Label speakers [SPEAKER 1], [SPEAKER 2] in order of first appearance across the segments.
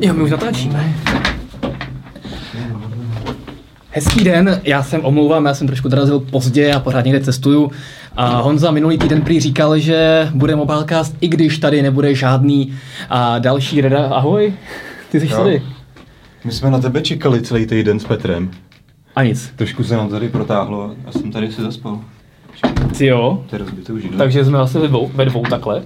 [SPEAKER 1] Jo, my už natáčíme. Hezký den, já jsem omlouvám, já jsem trošku dorazil pozdě a pořád někde cestuju. A Honza minulý týden prý říkal, že bude Mobilecast, i když tady nebude žádný a další reda. Ahoj, ty jsi
[SPEAKER 2] Jo.
[SPEAKER 1] tady.
[SPEAKER 2] My jsme na tebe čekali celý týden s Petrem.
[SPEAKER 1] A nic.
[SPEAKER 2] Trošku se nám tady protáhlo a jsem tady si zaspal.
[SPEAKER 1] Ty jo,
[SPEAKER 2] To je rozbitou židle.
[SPEAKER 1] takže jsme asi ve dvou, ve dvou takhle.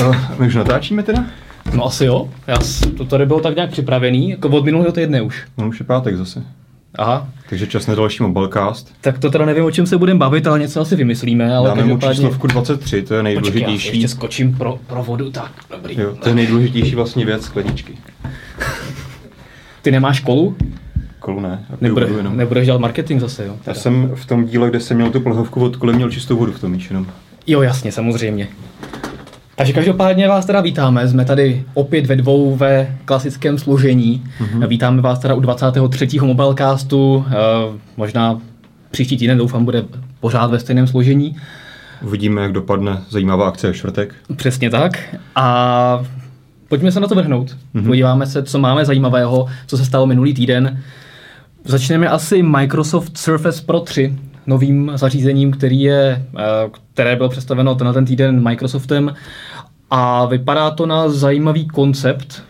[SPEAKER 2] Uh, my už natáčíme teda?
[SPEAKER 1] No asi jo, já, to tady bylo tak nějak připravený, jako od minulého týdne už.
[SPEAKER 2] No už je pátek zase.
[SPEAKER 1] Aha,
[SPEAKER 2] Takže čas na další mobilecast.
[SPEAKER 1] tak to teda nevím, o čem se budeme bavit, ale něco asi vymyslíme, ale
[SPEAKER 2] Dáme mu číslovku 23, to je
[SPEAKER 1] Počkej, já
[SPEAKER 2] nejdůležitější.
[SPEAKER 1] ještě skočím pro, pro vodu, tak, dobrý.
[SPEAKER 2] Jo, to je nejdůležitější vlastně věc, skleničky.
[SPEAKER 1] Ty nemáš školu?
[SPEAKER 2] Kolu ne,
[SPEAKER 1] Nebude,
[SPEAKER 2] jenom.
[SPEAKER 1] nebudeš dělat marketing zase, jo?
[SPEAKER 2] Já
[SPEAKER 1] Teda.
[SPEAKER 2] jsem v tom díle, kde jsem měl tu plhovku od koly, měl čistou vodu v tom již jenom.
[SPEAKER 1] Jo, jasně, samozřejmě. Takže každopádně vás teda vítáme, jsme tady opět ve dvou ve klasickém složení. Mm-hmm. Vítáme vás teda u 23. Mobilecastu, eh, možná příští týden doufám bude pořád ve stejném složení.
[SPEAKER 2] Uvidíme, jak dopadne zajímavá akce ve čtvrtek.
[SPEAKER 1] Přesně tak. A pojďme se na to vrhnout. Mm-hmm. Podíváme se, co máme zajímavého, co se stalo minulý týden. Začneme asi Microsoft Surface Pro 3, novým zařízením, který je, eh, které bylo představeno na ten týden Microsoftem a vypadá to na zajímavý koncept.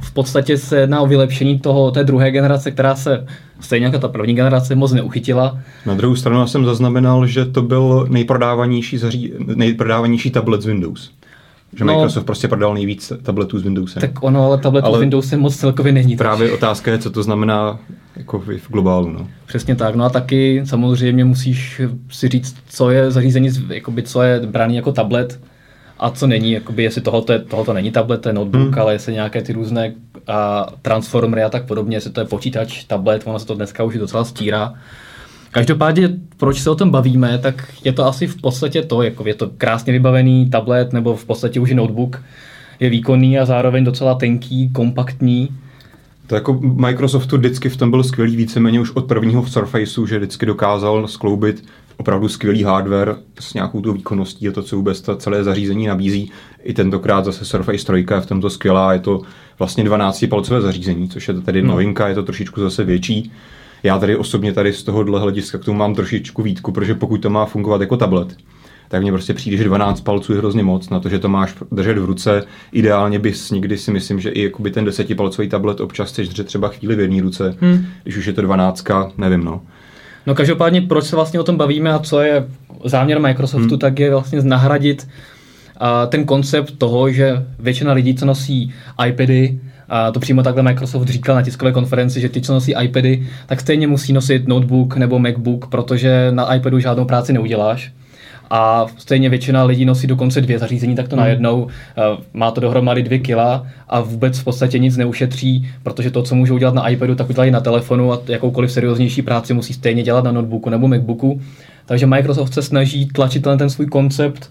[SPEAKER 1] V podstatě se jedná o vylepšení toho, té druhé generace, která se stejně jako ta první generace moc neuchytila.
[SPEAKER 2] Na druhou stranu já jsem zaznamenal, že to byl nejprodávanější, zaří... nejprodávanější tablet z Windows. Že
[SPEAKER 1] No.
[SPEAKER 2] Microsoft prostě prodal nejvíc tabletů s Windowsem.
[SPEAKER 1] Tak ono, ale tablet ale
[SPEAKER 2] Ale
[SPEAKER 1] Windowsem moc celkově není.
[SPEAKER 2] Právě otázka je, co to znamená jako v, globálu. No.
[SPEAKER 1] Přesně tak. No a taky samozřejmě musíš si říct, co je zařízení, jakoby, co je braný jako tablet a co není. Jakoby, jestli tohoto, je, tohoto není tablet, to je notebook, hmm. ale jestli nějaké ty různé a, transformery a tak podobně, jestli to je počítač, tablet, ono se to dneska už docela stírá. Každopádně, proč se o tom bavíme, tak je to asi v podstatě to, jako je to krásně vybavený tablet nebo v podstatě už notebook, je výkonný a zároveň docela tenký, kompaktní.
[SPEAKER 2] To jako Microsoftu vždycky v tom byl skvělý víceméně už od prvního Surfaceu, že vždycky dokázal skloubit opravdu skvělý hardware s nějakou tou výkonností a to, co vůbec to celé zařízení nabízí. I tentokrát zase Surface 3 je v tomto skvělá, je to vlastně 12-palcové zařízení, což je tady novinka, je to trošičku zase větší. Já tady osobně tady z tohohle hlediska k tomu mám trošičku výtku, protože pokud to má fungovat jako tablet, tak mně prostě přijde, že 12 palců je hrozně moc na to, že to máš držet v ruce. Ideálně bys někdy si myslím, že i jakoby ten desetipalcový tablet občas chceš držet třeba chvíli v jedné ruce, hmm. když už je to 12, nevím no.
[SPEAKER 1] No každopádně, proč se vlastně o tom bavíme a co je záměr Microsoftu, hmm. tak je vlastně nahradit a, ten koncept toho, že většina lidí, co nosí iPady, a to přímo takhle Microsoft říkal na tiskové konferenci, že ty, co nosí iPady, tak stejně musí nosit notebook nebo MacBook, protože na iPadu žádnou práci neuděláš. A stejně většina lidí nosí dokonce dvě zařízení, tak to hmm. najednou eh, má to dohromady dvě kila a vůbec v podstatě nic neušetří, protože to, co můžou udělat na iPadu, tak udělají na telefonu a jakoukoliv serióznější práci musí stejně dělat na notebooku nebo MacBooku. Takže Microsoft se snaží tlačit ten, ten svůj koncept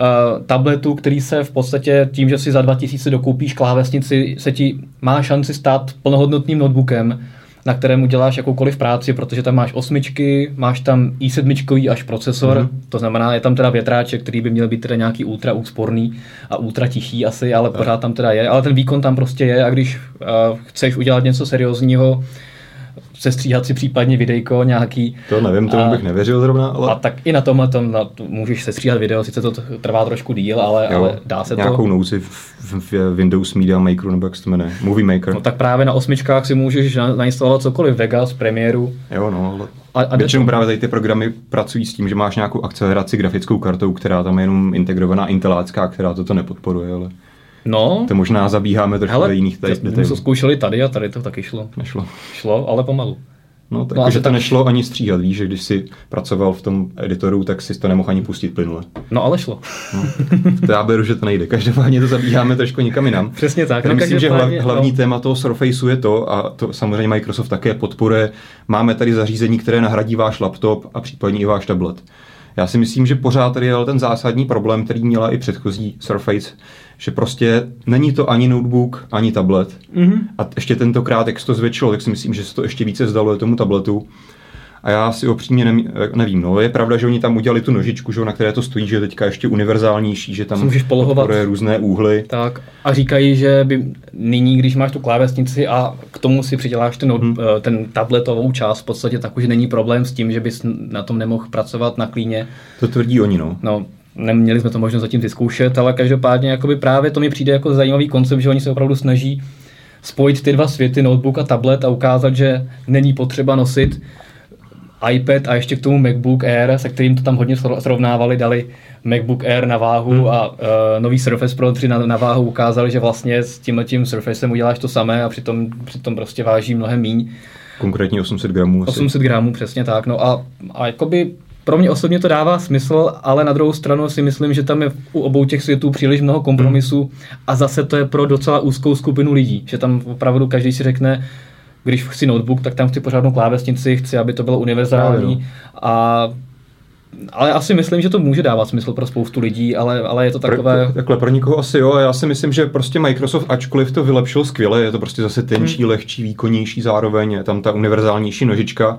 [SPEAKER 1] uh, tabletu, který se v podstatě tím, že si za 2000 dokoupíš klávesnici, se ti má šanci stát plnohodnotným notebookem, na kterém uděláš jakoukoliv práci, protože tam máš osmičky, máš tam i7 až procesor, mm-hmm. to znamená, je tam teda větráček, který by měl být teda nějaký ultra úsporný a ultra tichý asi, ale pořád tam teda je, ale ten výkon tam prostě je a když uh, chceš udělat něco seriózního, sestříhat si případně videjko nějaký.
[SPEAKER 2] To nevím, tomu
[SPEAKER 1] A-
[SPEAKER 2] bych nevěřil zrovna, ale
[SPEAKER 1] A tak i na tomhle tom na, to můžeš sestříhat video, sice to trvá trošku díl, ale,
[SPEAKER 2] jo,
[SPEAKER 1] ale dá se
[SPEAKER 2] nějakou
[SPEAKER 1] to.
[SPEAKER 2] nouzi v, v, v, Windows Media Makeru, nebo jak se to jmenuje, Movie Maker.
[SPEAKER 1] No tak právě na osmičkách si můžeš na- nainstalovat cokoliv, Vegas, Premiéru.
[SPEAKER 2] Jo, no, ale
[SPEAKER 1] A, a
[SPEAKER 2] Většinou právě tady ty programy pracují s tím, že máš nějakou akceleraci grafickou kartou, která tam je jenom integrovaná intelácká, která toto nepodporuje, ale
[SPEAKER 1] No,
[SPEAKER 2] to možná zabíháme trošku do
[SPEAKER 1] hele,
[SPEAKER 2] jiných tady
[SPEAKER 1] to, to
[SPEAKER 2] detailů.
[SPEAKER 1] zkoušeli tady a tady to taky šlo.
[SPEAKER 2] Nešlo.
[SPEAKER 1] Šlo, ale pomalu.
[SPEAKER 2] No, tak,
[SPEAKER 1] No, a
[SPEAKER 2] že
[SPEAKER 1] to tak-
[SPEAKER 2] nešlo ani stříhat, víš, že když si pracoval v tom editoru, tak si to nemohl ani pustit plynule.
[SPEAKER 1] No ale šlo.
[SPEAKER 2] No, to já beru, že to nejde. Každopádně to zabíháme trošku někam jinam.
[SPEAKER 1] Přesně tak. No,
[SPEAKER 2] myslím, že hla, hlavní
[SPEAKER 1] no.
[SPEAKER 2] téma toho Surfaceu je to, a to samozřejmě Microsoft také podporuje, máme tady zařízení, které nahradí váš laptop a případně i váš tablet. Já si myslím, že pořád tady je ten zásadní problém, který měla i předchozí Surface, že prostě není to ani notebook, ani tablet.
[SPEAKER 1] Mhm.
[SPEAKER 2] A ještě tentokrát, jak se to zvětšilo, tak si myslím, že se to ještě více vzdaluje tomu tabletu. a já si opřímně ne, nevím. No, je pravda, že oni tam udělali tu nožičku, že, na které to stojí, že je teďka ještě univerzálnější, že tam
[SPEAKER 1] můžeš polohovat
[SPEAKER 2] různé úhly.
[SPEAKER 1] Tak a říkají, že by nyní, když máš tu klávesnici a k tomu si přiděláš ten, hmm. ten tabletovou část, v podstatě tak už není problém s tím, že bys na tom nemohl pracovat na klíně.
[SPEAKER 2] To tvrdí oni, no.
[SPEAKER 1] No, neměli jsme to možnost zatím vyzkoušet, ale každopádně jakoby právě to mi přijde jako zajímavý koncept, že oni se opravdu snaží spojit ty dva světy, notebook a tablet a ukázat, že není potřeba nosit iPad a ještě k tomu MacBook Air, se kterým to tam hodně srovnávali, dali MacBook Air na váhu hmm. a uh, nový Surface Pro 3 na, na váhu ukázali, že vlastně s tímhle tím Surfacem uděláš to samé a přitom, přitom prostě váží mnohem míň.
[SPEAKER 2] Konkrétně 800 gramů.
[SPEAKER 1] Asi. 800 gramů, přesně tak. No a, a jakoby pro mě osobně to dává smysl, ale na druhou stranu si myslím, že tam je u obou těch světů příliš mnoho kompromisů hmm. a zase to je pro docela úzkou skupinu lidí, že tam opravdu každý si řekne, když chci notebook, tak tam chci pořádnou klávesnici, chci, aby to bylo univerzální no. a ale asi myslím, že to může dávat smysl pro spoustu lidí, ale, ale je to takové...
[SPEAKER 2] Pro, takhle pro nikoho asi jo, já si myslím, že prostě Microsoft, ačkoliv to vylepšil skvěle, je to prostě zase tenčí, hmm. lehčí, výkonnější zároveň, je tam ta univerzálnější nožička,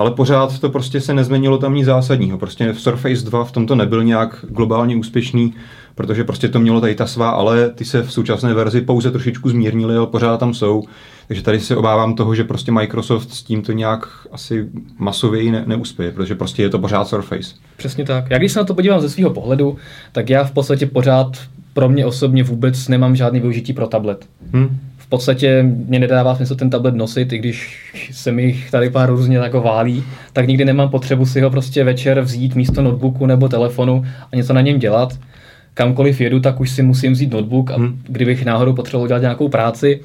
[SPEAKER 2] ale pořád to prostě se nezměnilo tam nic zásadního. Prostě v Surface 2 v tomto nebyl nějak globálně úspěšný, protože prostě to mělo tady ta svá, ale ty se v současné verzi pouze trošičku zmírnili, ale pořád tam jsou. Takže tady se obávám toho, že prostě Microsoft s tímto nějak asi masově ne, neuspěje, protože prostě je to pořád Surface.
[SPEAKER 1] Přesně tak. Já když se na to podívám ze svého pohledu, tak já v podstatě pořád pro mě osobně vůbec nemám žádný využití pro tablet. Hmm podstatě mě nedává smysl ten tablet nosit, i když se mi jich tady pár různě jako válí, tak nikdy nemám potřebu si ho prostě večer vzít místo notebooku nebo telefonu a něco na něm dělat. Kamkoliv jedu, tak už si musím vzít notebook, a hmm. kdybych náhodou potřeboval dělat nějakou práci.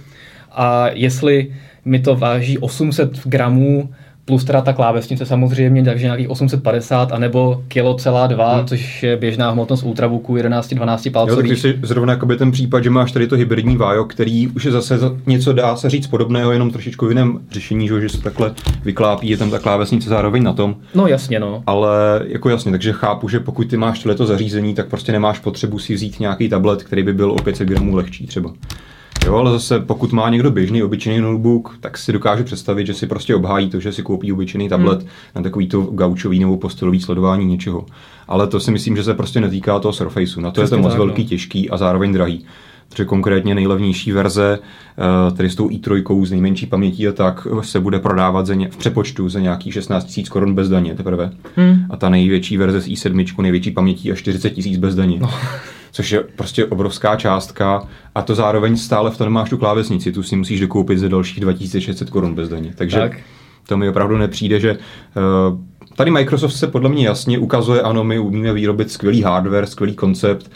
[SPEAKER 1] A jestli mi to váží 800 gramů, plus teda ta klávesnice samozřejmě, takže nějakých 850, anebo kilo celá dva, hmm. což je běžná hmotnost Ultrabooku 11-12 palcových.
[SPEAKER 2] Jo, takže si zrovna jakoby ten případ, že máš tady to hybridní Vajo, který už je zase něco dá se říct podobného, jenom trošičku v jiném řešení, že, že se takhle vyklápí, je tam ta klávesnice zároveň na tom.
[SPEAKER 1] No jasně, no.
[SPEAKER 2] Ale jako jasně, takže chápu, že pokud ty máš tohleto zařízení, tak prostě nemáš potřebu si vzít nějaký tablet, který by byl o 500 gramů lehčí třeba. Jo, ale zase pokud má někdo běžný, obyčejný notebook, tak si dokáže představit, že si prostě obhájí to, že si koupí obyčejný tablet hmm. na takový to gaučový nebo postelový sledování něčeho. Ale to si myslím, že se prostě netýká toho Surfaceu. Na to Přesně je to moc tak, velký, no. těžký a zároveň drahý. Protože konkrétně nejlevnější verze, eh, tedy s tou i3 s nejmenší pamětí a tak, se bude prodávat ně, v přepočtu za nějakých 16 000 korun bez daně teprve. Hmm. A ta největší verze s i7, největší pamětí a 40 000 bez daně. No což je prostě obrovská částka a to zároveň stále v tom máš tu klávesnici, tu si musíš dokoupit za dalších 2600 korun bez daně. Takže tak. to mi opravdu nepřijde, že uh, tady Microsoft se podle mě jasně ukazuje, ano, my umíme vyrobit skvělý hardware, skvělý koncept,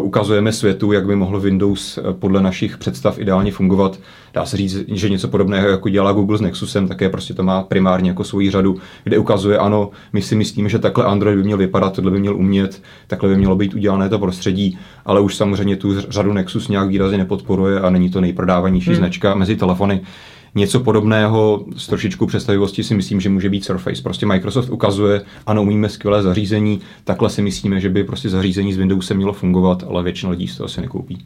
[SPEAKER 2] ukazujeme světu, jak by mohl Windows eh, podle našich představ ideálně fungovat. Dá se říct, že něco podobného, jako dělá Google s Nexusem, také prostě to má primárně jako svoji řadu, kde ukazuje, ano, my si myslíme, že takhle Android by měl vypadat, tohle by měl umět, takhle by mělo být udělané to prostředí, ale už samozřejmě tu řadu Nexus nějak výrazně nepodporuje a není to nejprodávanější hmm. značka mezi telefony něco podobného s trošičku představivosti si myslím, že může být Surface. Prostě Microsoft ukazuje, ano, umíme skvělé zařízení, takhle si myslíme, že by prostě zařízení z Windowsem mělo fungovat, ale většina lidí z toho asi nekoupí.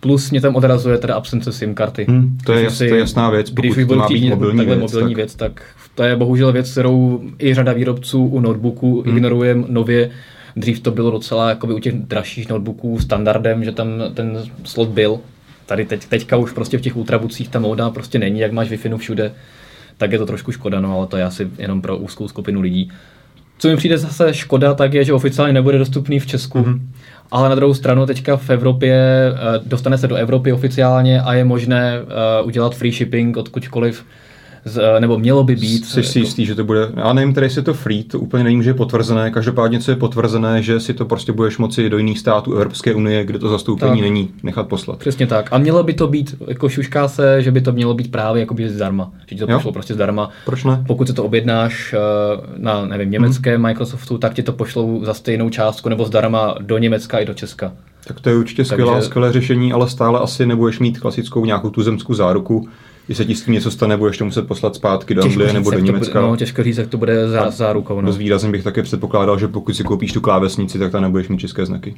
[SPEAKER 1] Plus mě tam odrazuje teda absence SIM karty.
[SPEAKER 2] Hmm, to, je, jas, si, to je jasná věc,
[SPEAKER 1] když to má být mobilní, věc, mobilní tak... věc, tak to je bohužel věc, kterou i řada výrobců u notebooku hmm. ignoruje nově. Dřív to bylo docela jakoby u těch dražších notebooků standardem, že tam ten slot byl, Tady teď, teďka už prostě v těch ultrabucích ta móda prostě není, jak máš wi všude, tak je to trošku škoda, no ale to je asi jenom pro úzkou skupinu lidí. Co mi přijde zase škoda, tak je, že oficiálně nebude dostupný v Česku, mm-hmm. ale na druhou stranu teďka v Evropě, eh, dostane se do Evropy oficiálně a je možné eh, udělat free shipping odkudkoliv z, eh, nebo mělo by být.
[SPEAKER 2] Jsi si jistý, že to bude, já nevím, tady je to free, to úplně nevím, že je potvrzené, každopádně co je potvrzené, že si to prostě budeš moci do jiných států Evropské unie, kde to zastoupení tak. není, nechat poslat.
[SPEAKER 1] Přesně tak. A mělo by to být, jako šušká se, že by to mělo být právě jako zdarma, že ti to pošlo prostě zdarma.
[SPEAKER 2] Proč ne?
[SPEAKER 1] Pokud se to objednáš eh, na, nevím, německé hmm. Microsoftu, tak ti to pošlou za stejnou částku nebo zdarma do Německa i do Česka.
[SPEAKER 2] Tak to je určitě skvělé, Takže... skvělé řešení, ale stále asi nebudeš mít klasickou nějakou tuzemskou záruku, když se ti s tím něco stane, budeš to muset poslat zpátky do Anglie nebo do Německa.
[SPEAKER 1] Bude, no, těžko říct, jak to bude za, zárukou. No.
[SPEAKER 2] výrazem bych také předpokládal, že pokud si koupíš tu klávesnici, tak tam nebudeš mít české znaky.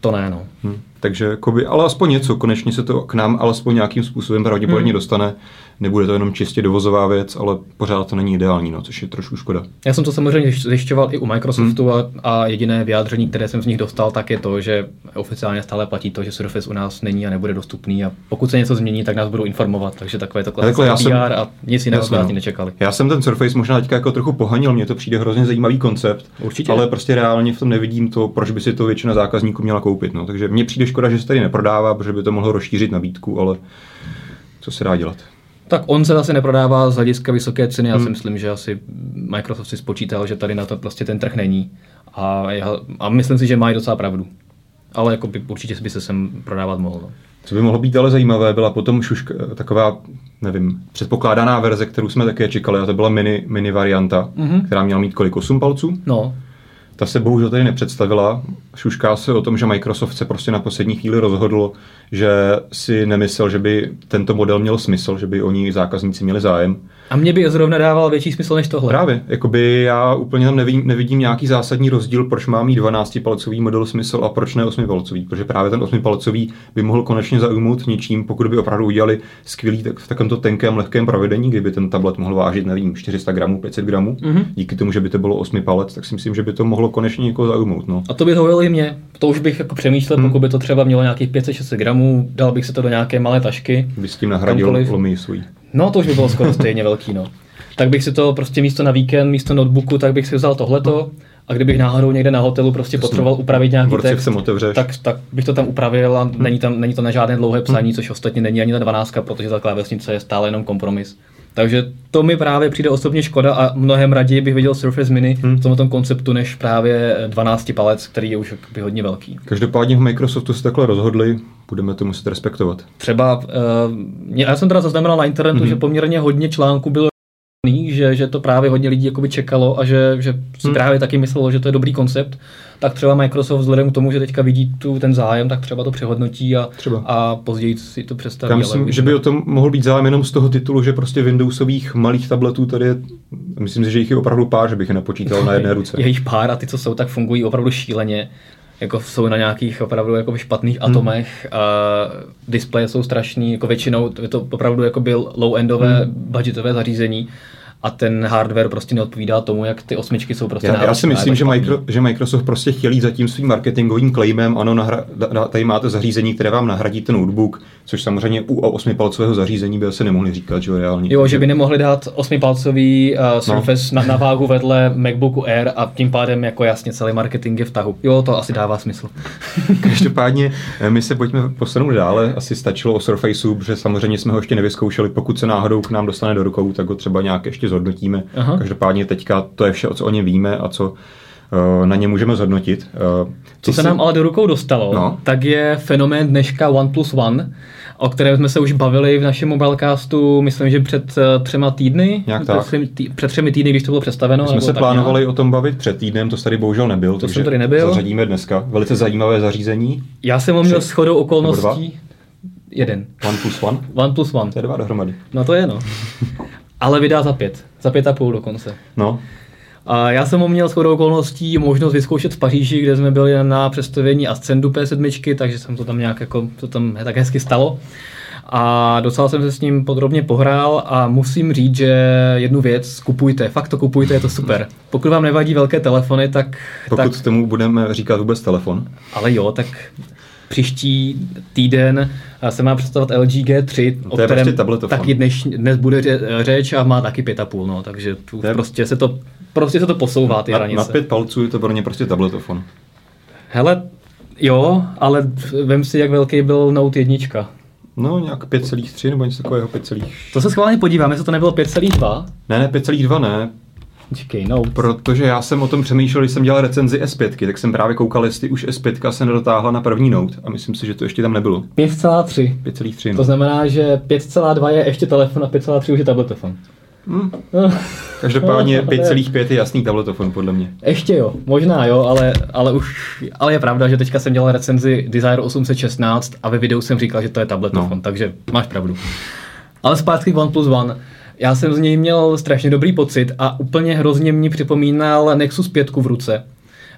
[SPEAKER 1] To ne, no.
[SPEAKER 2] Hm. Takže, jakoby, ale aspoň něco, konečně se to k nám alespoň nějakým způsobem pravděpodobně hmm. dostane. nebude to jenom čistě dovozová věc, ale pořád to není ideální, no, což je trošku škoda.
[SPEAKER 1] Já jsem to samozřejmě zjišťoval i u Microsoftu hmm. a, a jediné vyjádření, které jsem z nich dostal, tak je to, že oficiálně stále platí to, že Surface u nás není a nebude dostupný a pokud se něco změní, tak nás budou informovat, takže takové to klasické PR jsem, a nic jiného jsme no. nečekali.
[SPEAKER 2] Já jsem ten Surface možná teďka jako trochu pohanil, mně to přijde hrozně zajímavý koncept,
[SPEAKER 1] Určitě.
[SPEAKER 2] ale prostě reálně v tom nevidím to, proč by si to většina zákazníků měla koupit. No. Takže mně přijde škoda, že se tady neprodává, protože by to mohlo rozšířit nabídku, ale co se dá dělat.
[SPEAKER 1] Tak on se zase neprodává z hlediska vysoké ceny. Já hmm. si myslím, že asi Microsoft si spočítal, že tady na to prostě ten trh není. A, já, a myslím si, že mají docela pravdu. Ale jako by, určitě by se sem prodávat mohl. No.
[SPEAKER 2] Co by mohlo být ale zajímavé, byla potom už už taková, nevím, předpokládaná verze, kterou jsme také čekali, a to byla mini, mini varianta, mm-hmm. která měla mít kolik, 8 palců?
[SPEAKER 1] No.
[SPEAKER 2] Ta se bohužel tady nepředstavila. Šušká se o tom, že Microsoft se prostě na poslední chvíli rozhodl, že si nemyslel, že by tento model měl smysl, že by oni zákazníci měli zájem.
[SPEAKER 1] A mě by zrovna dával větší smysl než tohle.
[SPEAKER 2] Právě, jakoby já úplně tam nevidím, nevidím nějaký zásadní rozdíl, proč má mít 12-palcový model smysl a proč ne 8-palcový, protože právě ten 8-palcový by mohl konečně zaujmout něčím, pokud by opravdu udělali skvělý tak v takovémto tenkém, lehkém provedení, kdyby ten tablet mohl vážit, nevím, 400 gramů, 500 gramů, mm-hmm. díky tomu, že by to bylo 8 palec, tak si myslím, že by to mohlo konečně někoho zaujmout. No.
[SPEAKER 1] A to by to i mě. To už bych jako přemýšlel, hmm. pokud by to třeba mělo nějakých 500-600 gramů, dal bych se to do nějaké malé tašky.
[SPEAKER 2] By s tím nahradil lomy svůj.
[SPEAKER 1] No to už by bylo skoro stejně velký, no tak bych si to prostě místo na víkend, místo notebooku, tak bych si vzal tohleto a kdybych náhodou někde na hotelu prostě Jasně. potřeboval upravit nějaký text, tak, tak bych to tam upravil a hmm. není, tam, není to na žádné dlouhé psaní, hmm. což ostatně není ani ta 12, protože ta klávesnice je stále jenom kompromis. Takže to mi právě přijde osobně škoda a mnohem raději bych viděl Surface Mini hmm. v tomto konceptu, než právě 12 palec, který je už hodně velký.
[SPEAKER 2] Každopádně v Microsoftu se takhle rozhodli, budeme to muset respektovat.
[SPEAKER 1] Třeba, uh, já jsem teda zaznamenal na internetu, hmm. že poměrně hodně článků bylo že, že to právě hodně lidí jakoby čekalo a že, že si hmm. právě taky myslelo, že to je dobrý koncept, tak třeba Microsoft vzhledem k tomu, že teďka vidí tu, ten zájem, tak třeba to přehodnotí a, třeba. a později si to představí.
[SPEAKER 2] Já myslím, ale že by o tom mohl být zájem jenom z toho titulu, že prostě Windowsových malých tabletů tady je, myslím si, že jich je opravdu pár, že bych je nepočítal na jedné ruce.
[SPEAKER 1] Je jich pár a ty, co jsou, tak fungují opravdu šíleně jako jsou na nějakých opravdu jako špatných hmm. atomech a displeje jsou strašný, jako většinou je to opravdu jako byl low-endové hmm. budgetové zařízení a ten hardware prostě neodpovídá tomu, jak ty osmičky jsou prostě
[SPEAKER 2] Já, já si myslím, že, Micro, že Microsoft prostě chtěl jít za tím svým marketingovým claimem, ano, nahra, tady máte zařízení, které vám nahradí ten notebook, což samozřejmě u osmipalcového zařízení by se nemohli říkat, že jo, reálně.
[SPEAKER 1] Jo, že by nemohli dát osmipalcový uh, Surface no. na, na váhu vedle MacBooku Air a tím pádem jako jasně celý marketing je v tahu. Jo, to asi dává smysl.
[SPEAKER 2] Každopádně eh, my se pojďme posunout dále, asi stačilo o Surfaceu, protože samozřejmě jsme ho ještě nevyzkoušeli, pokud se náhodou k nám dostane do rukou, tak ho třeba nějak ještě zhodnotíme. Aha. Každopádně teďka to je vše, co o něm víme a co uh, na ně můžeme zhodnotit.
[SPEAKER 1] Uh, co se jsi... nám ale do rukou dostalo, no? tak je fenomén dneška OnePlus One, o kterém jsme se už bavili v našem mobilecastu, myslím, že před uh, třema týdny.
[SPEAKER 2] Nějak tak.
[SPEAKER 1] Před, tý, před třemi týdny, když to bylo představeno.
[SPEAKER 2] My jsme se plánovali nějak. o tom bavit před týdnem, to tady bohužel nebyl.
[SPEAKER 1] To jsem tady nebyl.
[SPEAKER 2] Zařadíme dneska. Velice zajímavé zařízení.
[SPEAKER 1] Já jsem ho měl shodou okolností. Jeden.
[SPEAKER 2] One plus one?
[SPEAKER 1] One plus one.
[SPEAKER 2] To je dva dohromady.
[SPEAKER 1] No to je no. Ale vydá za pět. Za pět a půl dokonce.
[SPEAKER 2] No.
[SPEAKER 1] A já jsem ho měl shodou okolností možnost vyzkoušet v Paříži, kde jsme byli na představení Ascendu P7, takže jsem to tam nějak jako, to tam tak hezky stalo. A docela jsem se s ním podrobně pohrál a musím říct, že jednu věc kupujte, fakt to kupujte, je to super. Pokud vám nevadí velké telefony, tak...
[SPEAKER 2] Pokud
[SPEAKER 1] tak,
[SPEAKER 2] tomu budeme říkat vůbec telefon.
[SPEAKER 1] Ale jo, tak příští týden se má představit LG G3,
[SPEAKER 2] no, o kterém prostě
[SPEAKER 1] taky dnes, dnes bude řeč a má taky 5,5, no, takže tu je... prostě se to prostě se to posouvá ty
[SPEAKER 2] na,
[SPEAKER 1] hranice.
[SPEAKER 2] Na pět palců je to pro ně prostě tabletofon.
[SPEAKER 1] Hele, jo, ale vem si, jak velký byl Note 1.
[SPEAKER 2] No, nějak 5,3 nebo něco takového 5,
[SPEAKER 1] To se schválně podívám, jestli to nebylo 5,2?
[SPEAKER 2] Ne, ne, 5,2 ne.
[SPEAKER 1] Čekej, no.
[SPEAKER 2] Protože já jsem o tom přemýšlel, když jsem dělal recenzi S5, tak jsem právě koukal, jestli už S5 se nedotáhla na první Note a myslím si, že to ještě tam nebylo.
[SPEAKER 1] 5,3.
[SPEAKER 2] 5,3. No.
[SPEAKER 1] To znamená, že 5,2 je ještě telefon a 5,3 už je tabletofon.
[SPEAKER 2] Hmm. No. Každopádně 5,5 je jasný tabletofon podle mě.
[SPEAKER 1] Ještě jo, možná jo, ale, ale už, ale je pravda, že teďka jsem dělal recenzi Desire 816 a ve videu jsem říkal, že to je tabletofon, no. takže máš pravdu. Ale zpátky k OnePlus One. Já jsem z něj měl strašně dobrý pocit a úplně hrozně mě připomínal Nexus 5 v ruce.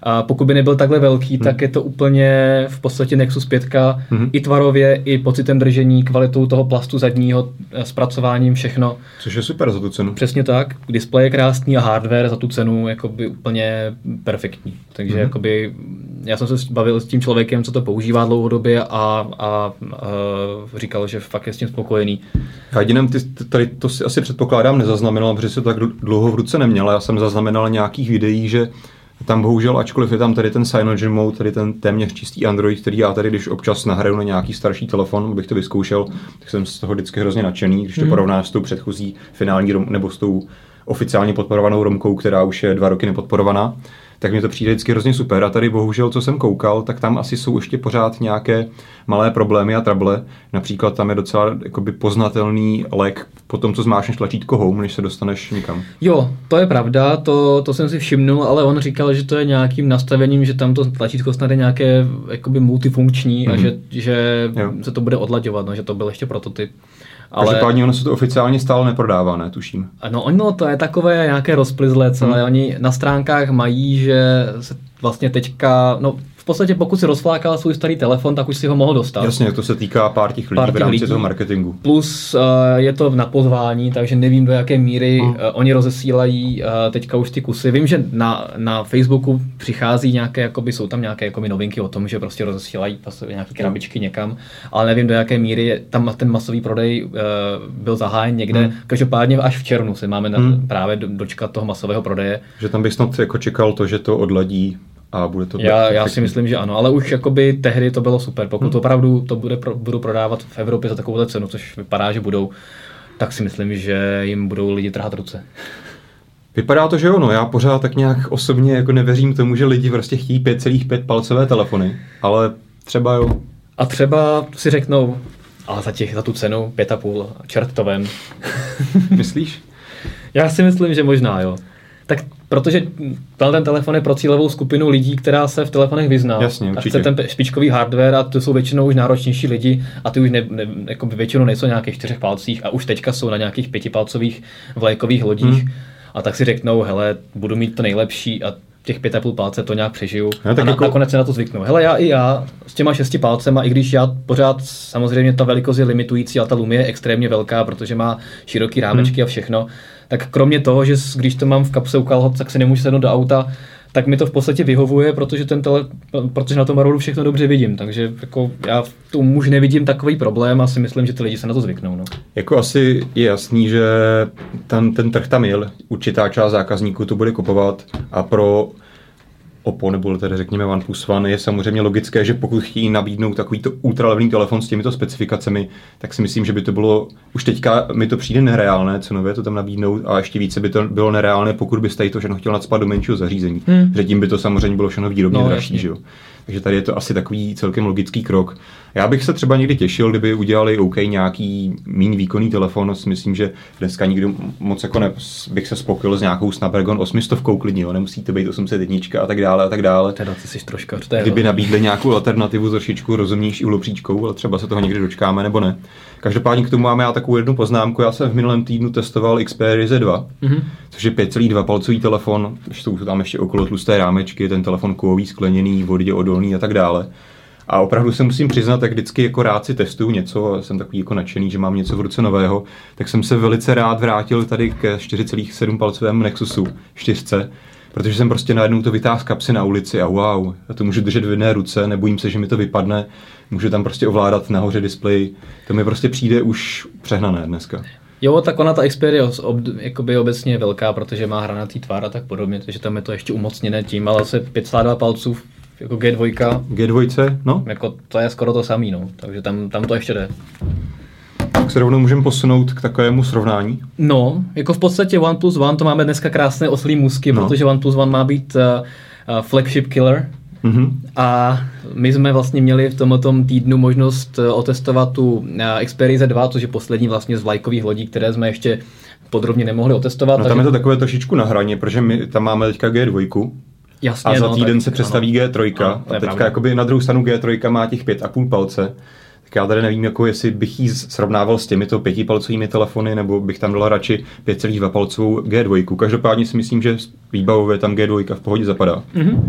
[SPEAKER 1] A pokud by nebyl takhle velký, hmm. tak je to úplně v podstatě Nexus 5 hmm. i tvarově, i pocitem držení, kvalitou toho plastu zadního, eh, zpracováním, všechno.
[SPEAKER 2] Což je super za tu cenu.
[SPEAKER 1] Přesně tak. Display je krásný a hardware za tu cenu jakoby úplně perfektní. Takže hmm. jakoby, já jsem se bavil s tím člověkem, co to používá dlouhodobě a, a, a říkal, že fakt je s tím spokojený.
[SPEAKER 2] Já jedinem, ty, tady to si asi předpokládám nezaznamenal, protože se to tak dlouho v ruce neměl. Já jsem zaznamenal nějakých videí, že tam bohužel, ačkoliv je tam tady ten Cyanogen mode, tady ten téměř čistý Android, který já tady, když občas nahraju na nějaký starší telefon, abych to vyzkoušel, tak jsem z toho vždycky hrozně nadšený, když to mm. porovná s tou předchozí finální rom, nebo s tou oficiálně podporovanou romkou, která už je dva roky nepodporovaná tak mi to přijde vždycky hrozně super. A tady bohužel, co jsem koukal, tak tam asi jsou ještě pořád nějaké malé problémy a trable. Například tam je docela jakoby poznatelný lek po tom, co zmášneš tlačítko home, než se dostaneš někam.
[SPEAKER 1] Jo, to je pravda, to, to jsem si všimnul, ale on říkal, že to je nějakým nastavením, že tam to tlačítko snad je nějaké jakoby multifunkční mm-hmm. a mhm. že, že se to bude odlaďovat, no, že to byl ještě prototyp.
[SPEAKER 2] Ale... Každopádně ono se to oficiálně stále neprodává, ne, tuším.
[SPEAKER 1] No ono to je takové nějaké rozplizlé celé. Hmm. Oni na stránkách mají, že se vlastně teďka, no v podstatě pokud si rozflákal svůj starý telefon, tak už si ho mohl dostat.
[SPEAKER 2] Jasně, to se týká pár těch lidí pár těch v rámci lidí. toho marketingu.
[SPEAKER 1] Plus uh, je to na pozvání, takže nevím do jaké míry hmm. uh, oni rozesílají uh, teďka už ty kusy. Vím, že na, na Facebooku přichází nějaké, jakoby, jsou tam nějaké jakoby, novinky o tom, že prostě rozesílají nějaké krabičky hmm. někam, ale nevím do jaké míry tam ten masový prodej uh, byl zahájen někde. Hmm. Každopádně až v červnu se máme na, hmm. právě dočkat toho masového prodeje.
[SPEAKER 2] Že tam bych snad jako čekal to, že to odladí a bude to
[SPEAKER 1] já, já si myslím, že ano, ale už jakoby tehdy to bylo super. Pokud hmm. opravdu to bude pro, budu prodávat v Evropě za takovou cenu, což vypadá, že budou, tak si myslím, že jim budou lidi trhat ruce.
[SPEAKER 2] Vypadá to, že ono. Já pořád tak nějak osobně jako nevěřím tomu, že lidi prostě chtějí 5,5 palcové telefony, ale třeba jo.
[SPEAKER 1] A třeba si řeknou, ale za, těch, za tu cenu 5,5, čert to vem.
[SPEAKER 2] Myslíš?
[SPEAKER 1] Já si myslím, že možná jo. Tak protože ten telefon je pro cílovou skupinu lidí, která se v telefonech vyzná.
[SPEAKER 2] Jasně,
[SPEAKER 1] určitě. A chce ten špičkový hardware a to jsou většinou už náročnější lidi a ty už ne, ne, jako většinou nejsou na nějakých čtyřech palcích a už teďka jsou na nějakých pětipalcových vlajkových lodích. Hmm. A tak si řeknou, hele, budu mít to nejlepší a těch pět a půl palce to nějak přežiju no, tak a jako... nakonec se na to zvyknu. Hele, já i já s těma šesti palcema, i když já pořád samozřejmě ta velikost je limitující, ale ta Lumie je extrémně velká, protože má široký rámečky hmm. a všechno, tak kromě toho, že když to mám v kapse u kalhot, tak se nemůžu sednout do auta, tak mi to v podstatě vyhovuje, protože, ten tele, protože na tom Marvelu všechno dobře vidím. Takže jako já v tom už nevidím takový problém a si myslím, že ty lidi se na to zvyknou. No.
[SPEAKER 2] Jako asi je jasný, že ten, ten trh tam jel, určitá část zákazníků to bude kupovat a pro Oppo nebo tedy řekněme OnePlus One, je samozřejmě logické, že pokud chtějí nabídnout takovýto ultralevný telefon s těmito specifikacemi, tak si myslím, že by to bylo, už teďka mi to přijde nereálné cenově to tam nabídnout a ještě více by to bylo nereálné, pokud byste to všechno chtěl nadspat do menšího zařízení. Hmm. Že tím by to samozřejmě bylo všechno výrobně no, dražší, že jo. Takže tady je to asi takový celkem logický krok. Já bych se třeba někdy těšil, kdyby udělali OK nějaký méně výkonný telefon. Myslím, že dneska nikdo moc jako ne, bych se spokojil s nějakou Snapdragon 800 klidně, jo. nemusí to být 801 a tak dále a tak dále.
[SPEAKER 1] Teda ty jsi troška
[SPEAKER 2] Kdyby nabídli nějakou alternativu trošičku rozumnější ulopříčkou, ale třeba se toho někdy dočkáme nebo ne. Každopádně k tomu máme já takovou jednu poznámku. Já jsem v minulém týdnu testoval Xperia Z2, mm-hmm. což je 5,2 palcový telefon, jsou tam ještě okolo tlusté rámečky, ten telefon kovový, skleněný, vodě odolný a tak dále. A opravdu se musím přiznat, tak vždycky jako rád si testuju něco, jsem takový jako nadšený, že mám něco v ruce nového, tak jsem se velice rád vrátil tady ke 4,7 palcovému Nexusu 4, protože jsem prostě najednou to vytáhl z kapsy na ulici a wow, já to můžu držet v jedné ruce, nebojím se, že mi to vypadne, můžu tam prostě ovládat nahoře displej, to mi prostě přijde už přehnané dneska.
[SPEAKER 1] Jo, tak ona ta Xperia ob, jakoby obecně je velká, protože má hranatý tvar a tak podobně, takže tam je to ještě umocněné tím, ale se 5,2 palců jako G2.
[SPEAKER 2] G2, no?
[SPEAKER 1] Jako to je skoro to samý, no. Takže tam, tam to ještě jde.
[SPEAKER 2] Tak se rovnou můžeme posunout k takovému srovnání?
[SPEAKER 1] No, jako v podstatě OnePlus One to máme dneska krásné oslí musky, no. protože OnePlus One má být uh, uh, flagship killer, Mm-hmm. A my jsme vlastně měli v tomto týdnu možnost uh, otestovat tu Xperia Z2, což je poslední vlastně z vlajkových lodí, které jsme ještě podrobně nemohli otestovat.
[SPEAKER 2] No tam takže... je to takové trošičku na hraně, protože my tam máme teďka G2,
[SPEAKER 1] Jasně,
[SPEAKER 2] a za no, týden tak, se představí ano. G3 ano, a teďka jakoby na druhou stranu G3 má těch pět a půl palce. Tak já tady nevím, jako jestli bych ji srovnával s těmito pětipalcovými telefony, nebo bych tam dal radši 5,2 palcovou G2. Každopádně si myslím, že výbavově tam G2 v pohodě zapadá. Mm-hmm.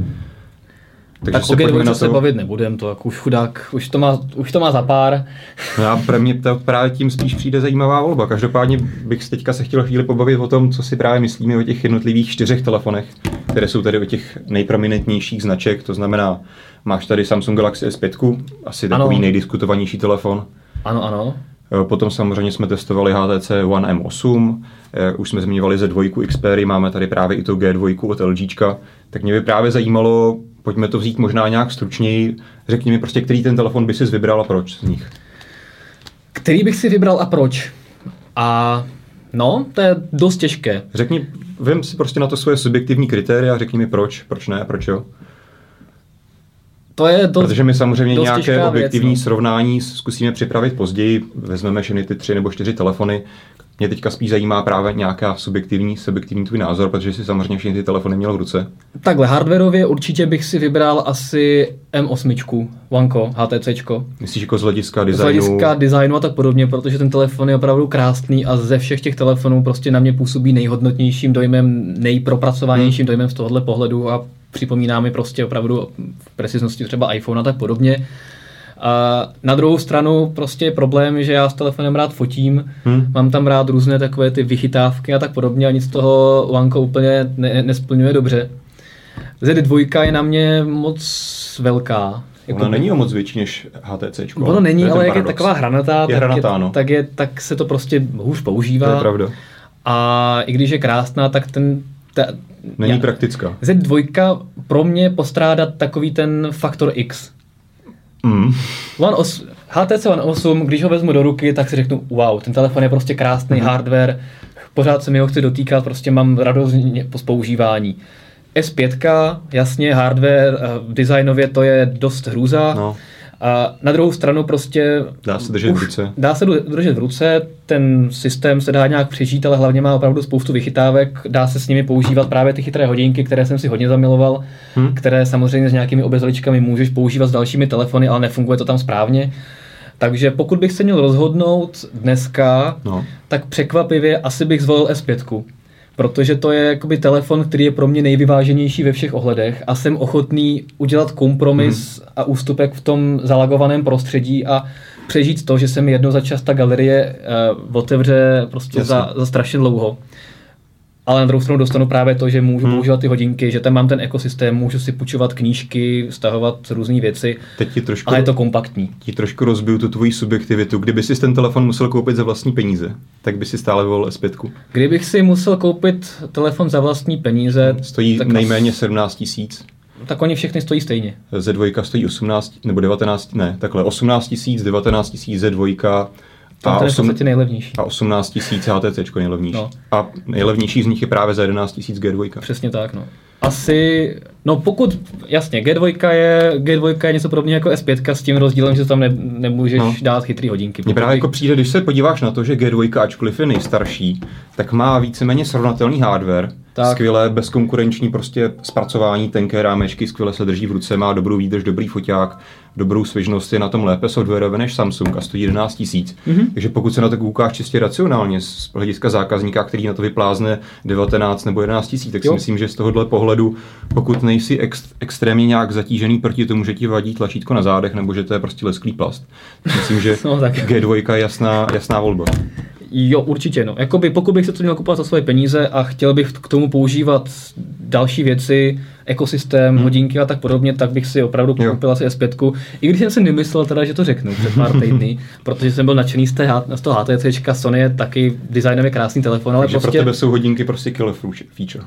[SPEAKER 1] Takže tak se o G2 to... se bavit nebudem, to jako už chudák, už to má, už to má za pár.
[SPEAKER 2] No a pro mě to právě tím spíš přijde zajímavá volba. Každopádně bych teďka se chtěl chvíli pobavit o tom, co si právě myslíme o těch jednotlivých čtyřech telefonech, které jsou tady o těch nejprominentnějších značek, to znamená, máš tady Samsung Galaxy S5, asi takový ano. nejdiskutovanější telefon.
[SPEAKER 1] Ano, ano.
[SPEAKER 2] Eh, potom samozřejmě jsme testovali HTC One M8, eh, už jsme zmiňovali ze dvojku Xperia, máme tady právě i tu G2 od LG. Tak mě by právě zajímalo, pojďme to vzít možná nějak stručněji, řekni mi prostě, který ten telefon by si vybral a proč z nich.
[SPEAKER 1] Který bych si vybral a proč? A no, to je dost těžké.
[SPEAKER 2] Řekni, vím si prostě na to svoje subjektivní kritéria, řekni mi proč, proč ne, proč jo.
[SPEAKER 1] To je dost,
[SPEAKER 2] Protože my samozřejmě nějaké objektivní věc, no. srovnání zkusíme připravit později, vezmeme všechny ty tři nebo čtyři telefony. Mě teďka spíš zajímá právě nějaká subjektivní, subjektivní tvůj názor, protože si samozřejmě všechny ty telefony měl v ruce.
[SPEAKER 1] Takhle, hardwareově určitě bych si vybral asi M8, Wanko, HTC.
[SPEAKER 2] Myslíš jako z hlediska designu?
[SPEAKER 1] Z hlediska designu a tak podobně, protože ten telefon je opravdu krásný a ze všech těch telefonů prostě na mě působí nejhodnotnějším dojmem, nejpropracovanějším hmm. dojmem z tohohle pohledu a připomíná mi prostě opravdu v preciznosti třeba iPhone a tak podobně. A na druhou stranu prostě je problém, že já s telefonem rád fotím, hmm. mám tam rád různé takové ty vychytávky a tak podobně a nic z toho Lanko úplně ne, nesplňuje dobře. Z2 je na mě moc velká.
[SPEAKER 2] Jako Ona není o moc větší než HTC.
[SPEAKER 1] Ono není, ale jak je taková hranatá,
[SPEAKER 2] je
[SPEAKER 1] tak,
[SPEAKER 2] hranatá,
[SPEAKER 1] je,
[SPEAKER 2] no.
[SPEAKER 1] tak, je, tak se to prostě hůř používá.
[SPEAKER 2] To je pravda.
[SPEAKER 1] A i když je krásná, tak ten ta,
[SPEAKER 2] Není já, praktická.
[SPEAKER 1] Z2 pro mě postrádá takový ten faktor X.
[SPEAKER 2] Mm.
[SPEAKER 1] One os, HTC One 8, když ho vezmu do ruky, tak si řeknu, wow, ten telefon je prostě krásný mm. hardware, pořád se mi ho chci dotýkat, prostě mám radost z používání. S5, jasně, hardware, eh, designově to je dost hrůza. No. A na druhou stranu prostě...
[SPEAKER 2] Dá se držet v ruce.
[SPEAKER 1] Dá se držet v ruce, ten systém se dá nějak přežít, ale hlavně má opravdu spoustu vychytávek, dá se s nimi používat právě ty chytré hodinky, které jsem si hodně zamiloval, hmm. které samozřejmě s nějakými obezličkami můžeš používat s dalšími telefony, ale nefunguje to tam správně. Takže pokud bych se měl rozhodnout dneska, no. tak překvapivě asi bych zvolil S5 protože to je jakoby telefon, který je pro mě nejvyváženější ve všech ohledech a jsem ochotný udělat kompromis hmm. a ústupek v tom zalagovaném prostředí a přežít to, že se mi jednou za čas ta galerie uh, otevře prostě za, za strašně dlouho ale na druhou stranu dostanu právě to, že můžu hmm. používat ty hodinky, že tam mám ten ekosystém, můžu si půjčovat knížky, stahovat různé věci,
[SPEAKER 2] Teď ti trošku,
[SPEAKER 1] ale je to kompaktní.
[SPEAKER 2] Ti trošku rozbiju tu tvoji subjektivitu. Kdyby si ten telefon musel koupit za vlastní peníze, tak by si stále volil S5.
[SPEAKER 1] Kdybych si musel koupit telefon za vlastní peníze...
[SPEAKER 2] Stojí tak nejméně 17 tisíc.
[SPEAKER 1] Tak oni všechny stojí stejně.
[SPEAKER 2] Z2 stojí 18 nebo 19, ne, takhle 18 tisíc, 19 tisíc, Z2
[SPEAKER 1] a, to je 8, v nejlevnější.
[SPEAKER 2] A 18 tisíc HTC nejlevnější. No. A nejlevnější z nich je právě za 11 tisíc G2.
[SPEAKER 1] Přesně tak, no. Asi, no pokud, jasně, G2 je, G2 je něco podobného jako S5 s tím rozdílem, že tam ne, nemůžeš no. dát chytrý hodinky.
[SPEAKER 2] Mně právě jako přijde, když se podíváš na to, že G2, ačkoliv je nejstarší, tak má víceméně srovnatelný hardware, tak. skvělé, bezkonkurenční prostě zpracování, tenké rámečky, skvěle se drží v ruce, má dobrou výdrž, dobrý foťák, dobrou svěžnost, je na tom lépe softwarové než Samsung a stojí 11 tisíc. Mm-hmm. Takže pokud se na to koukáš čistě racionálně z hlediska zákazníka, který na to vyplázne 19 nebo 11 tisíc, tak si jo. myslím, že z tohohle pohledu, pokud nejsi ex, extrémně nějak zatížený proti tomu, že ti vadí tlačítko na zádech nebo že to je prostě lesklý plast, myslím, že no, tak. G2 je jasná, jasná volba.
[SPEAKER 1] Jo, určitě. No. Jakoby, pokud bych se to měl kupovat za svoje peníze a chtěl bych k tomu používat další věci, ekosystém, hmm. hodinky a tak podobně, tak bych si opravdu koupil asi S5. I když jsem si nemyslel teda, že to řeknu před pár týdny, protože jsem byl nadšený z, té, z toho HTC, Sony je taky designově krásný telefon, ale
[SPEAKER 2] Takže
[SPEAKER 1] prostě...
[SPEAKER 2] pro tebe jsou hodinky prostě killer feature.